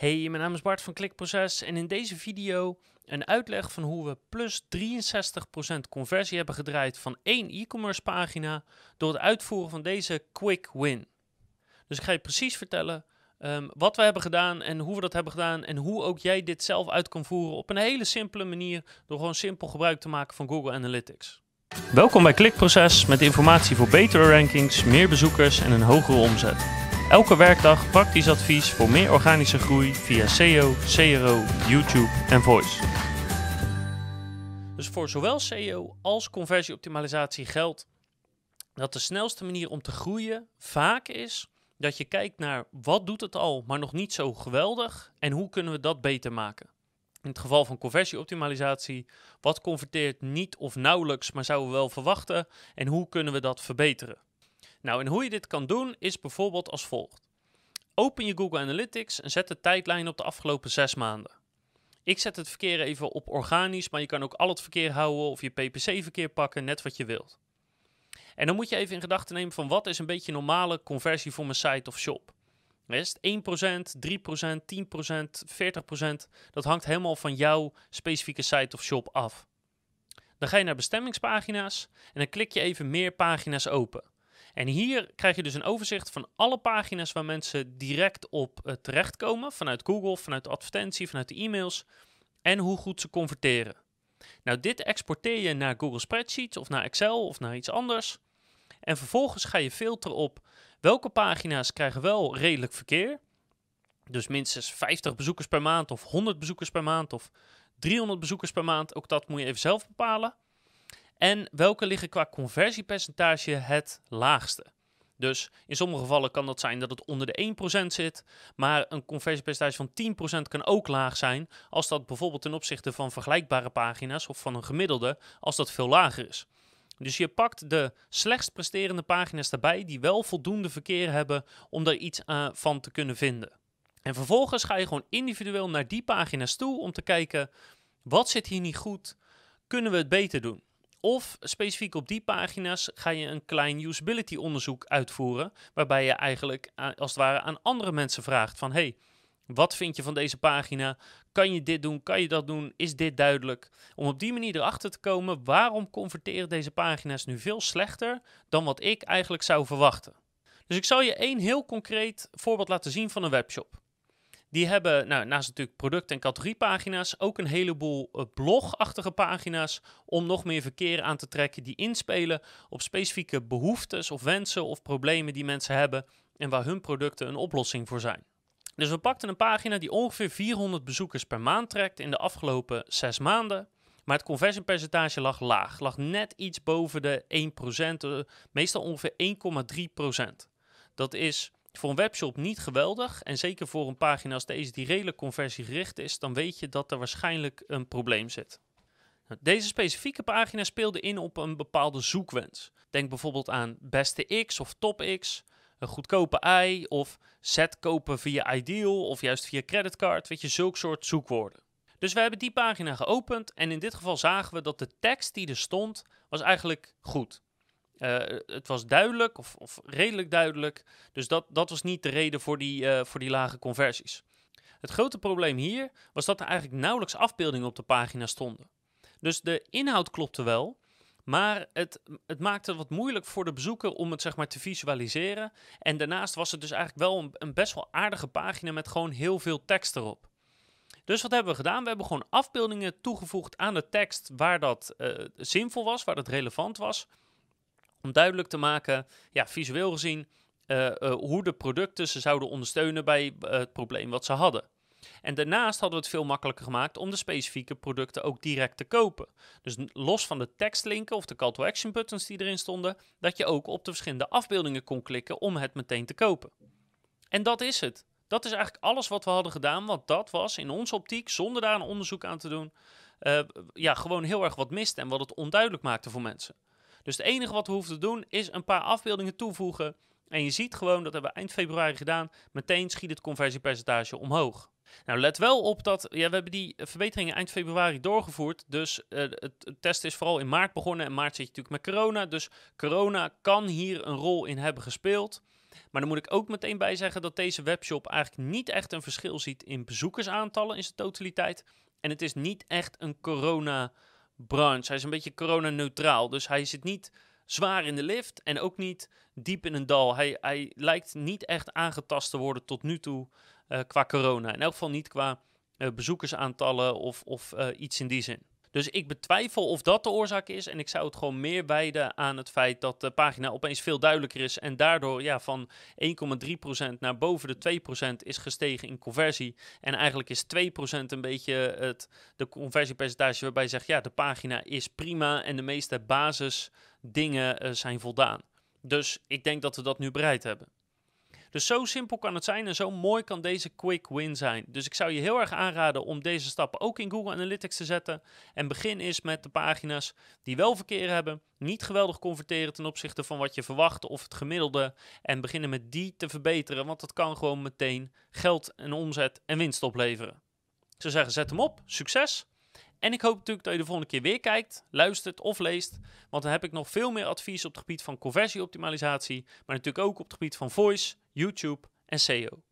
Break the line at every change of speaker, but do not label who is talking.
Hey, mijn naam is Bart van Klikproces en in deze video een uitleg van hoe we plus 63% conversie hebben gedraaid van één e-commerce pagina door het uitvoeren van deze quick win. Dus ik ga je precies vertellen ehm, wat we hebben gedaan en hoe we dat hebben gedaan en hoe ook jij dit zelf uit kan voeren op een hele simpele manier door gewoon simpel gebruik te maken van Google Analytics. Welkom bij Klikproces met informatie voor betere rankings, meer bezoekers en een hogere omzet. Elke werkdag praktisch advies voor meer organische groei via SEO, CRO, YouTube en Voice. Dus voor zowel SEO als conversieoptimalisatie geldt dat de snelste manier om te groeien vaak is dat je kijkt naar wat doet het al, maar nog niet zo geweldig en hoe kunnen we dat beter maken. In het geval van conversieoptimalisatie, wat converteert niet of nauwelijks, maar zouden we wel verwachten en hoe kunnen we dat verbeteren? Nou, en hoe je dit kan doen is bijvoorbeeld als volgt. Open je Google Analytics en zet de tijdlijn op de afgelopen zes maanden. Ik zet het verkeer even op organisch, maar je kan ook al het verkeer houden of je PPC-verkeer pakken, net wat je wilt. En dan moet je even in gedachten nemen van wat is een beetje normale conversie voor mijn site of shop. Is het 1%, 3%, 10%, 40%? Dat hangt helemaal van jouw specifieke site of shop af. Dan ga je naar bestemmingspagina's en dan klik je even meer pagina's open. En hier krijg je dus een overzicht van alle pagina's waar mensen direct op uh, terechtkomen. Vanuit Google, vanuit de advertentie, vanuit de e-mails. En hoe goed ze converteren. Nou, dit exporteer je naar Google Spreadsheets of naar Excel of naar iets anders. En vervolgens ga je filteren op welke pagina's krijgen wel redelijk verkeer. Dus minstens 50 bezoekers per maand of 100 bezoekers per maand of 300 bezoekers per maand. Ook dat moet je even zelf bepalen. En welke liggen qua conversiepercentage het laagste? Dus in sommige gevallen kan dat zijn dat het onder de 1% zit, maar een conversiepercentage van 10% kan ook laag zijn als dat bijvoorbeeld ten opzichte van vergelijkbare pagina's of van een gemiddelde, als dat veel lager is. Dus je pakt de slechtst presterende pagina's daarbij die wel voldoende verkeer hebben om daar iets uh, van te kunnen vinden. En vervolgens ga je gewoon individueel naar die pagina's toe om te kijken wat zit hier niet goed, kunnen we het beter doen? Of specifiek op die pagina's ga je een klein usability onderzoek uitvoeren, waarbij je eigenlijk als het ware aan andere mensen vraagt van hey, wat vind je van deze pagina? Kan je dit doen? Kan je dat doen? Is dit duidelijk? Om op die manier erachter te komen waarom converteren deze pagina's nu veel slechter dan wat ik eigenlijk zou verwachten. Dus ik zal je één heel concreet voorbeeld laten zien van een webshop. Die hebben nou, naast natuurlijk product- en categoriepagina's ook een heleboel uh, blogachtige pagina's om nog meer verkeer aan te trekken die inspelen op specifieke behoeftes of wensen of problemen die mensen hebben en waar hun producten een oplossing voor zijn. Dus we pakten een pagina die ongeveer 400 bezoekers per maand trekt in de afgelopen 6 maanden. Maar het conversiepercentage lag laag, lag net iets boven de 1%, uh, meestal ongeveer 1,3%. Dat is voor een webshop niet geweldig. En zeker voor een pagina als deze die redelijk conversiegericht is, dan weet je dat er waarschijnlijk een probleem zit. Deze specifieke pagina speelde in op een bepaalde zoekwens. Denk bijvoorbeeld aan beste X of top X, een goedkope i of set kopen via Ideal of juist via creditcard, weet je, zulk soort zoekwoorden. Dus we hebben die pagina geopend en in dit geval zagen we dat de tekst die er stond was eigenlijk goed. Uh, het was duidelijk, of, of, redelijk duidelijk. Dus dat, dat was niet de reden voor die, uh, voor die lage conversies. Het grote probleem hier was dat er eigenlijk nauwelijks afbeeldingen op de pagina stonden. Dus de inhoud klopte wel, maar het, het maakte het wat moeilijk voor de bezoeker om het zeg maar, te visualiseren. En daarnaast was het dus eigenlijk wel een, best wel aardige pagina met gewoon heel veel tekst erop. Dus wat hebben we gedaan? We hebben gewoon afbeeldingen toegevoegd aan de tekst waar dat uh, zinvol was, waar dat relevant was. Om duidelijk te maken, ja, visueel gezien, uh, uh, hoe de producten ze zouden ondersteunen bij uh, het probleem wat ze hadden. En daarnaast hadden we het veel makkelijker gemaakt om de specifieke producten ook direct te kopen. Dus los van de tekstlinken of de call to action buttons die erin stonden, dat je ook op de verschillende afbeeldingen kon klikken om het meteen te kopen. En dat is het. Dat is eigenlijk alles wat we hadden gedaan, want dat was in onze optiek, zonder daar een onderzoek aan te doen, ja, gewoon heel erg wat mist en wat het onduidelijk maakte voor mensen. Dus het enige wat we hoeven te doen is een paar afbeeldingen toevoegen. En je ziet gewoon, dat hebben we eind februari gedaan, meteen schiet het conversiepercentage omhoog. Nou, let wel op dat ja, we hebben die verbeteringen eind februari doorgevoerd. Dus uh, het, test is vooral in maart begonnen. En maart zit je natuurlijk met corona. Dus corona kan hier een rol in hebben gespeeld. Maar dan moet ik ook meteen bij zeggen dat deze webshop eigenlijk niet echt een verschil ziet in bezoekersaantallen in zijn totaliteit. En het is niet echt een corona-branche. Hij is een beetje corona-neutraal. Dus hij zit niet zwaar in de lift en ook niet diep in een dal. Hij, hij lijkt niet echt aangetast te worden tot nu toe uh, qua corona. In elk geval niet qua uh, bezoekersaantallen of, of uh, iets in die zin. Dus ik betwijfel of dat de oorzaak is. En ik zou het gewoon meer wijden aan het feit dat de pagina opeens veel duidelijker is. En daardoor ja, van 1,3% naar boven de 2% is gestegen in conversie. En eigenlijk is 2% een beetje het de conversiepercentage waarbij je zegt: ja, de pagina is prima en de meeste basisdingen uh, zijn voldaan. Dus ik denk dat we dat nu bereid hebben. Dus zo simpel kan het zijn en zo mooi kan deze quick win zijn. Dus ik zou je heel erg aanraden om deze stappen ook in Google Analytics te zetten. En begin eens met de pagina's die wel verkeer hebben, niet geweldig converteren ten opzichte van wat je verwacht of het gemiddelde. En beginnen met die te verbeteren, want dat kan gewoon meteen geld en omzet en winst opleveren. Zou zeggen, zet hem op. Succes! En ik hoop natuurlijk dat je de volgende keer weer kijkt, luistert of leest. Want dan heb ik nog veel meer advies op het gebied van conversieoptimalisatie. Maar natuurlijk ook op het gebied van voice, YouTube en SEO.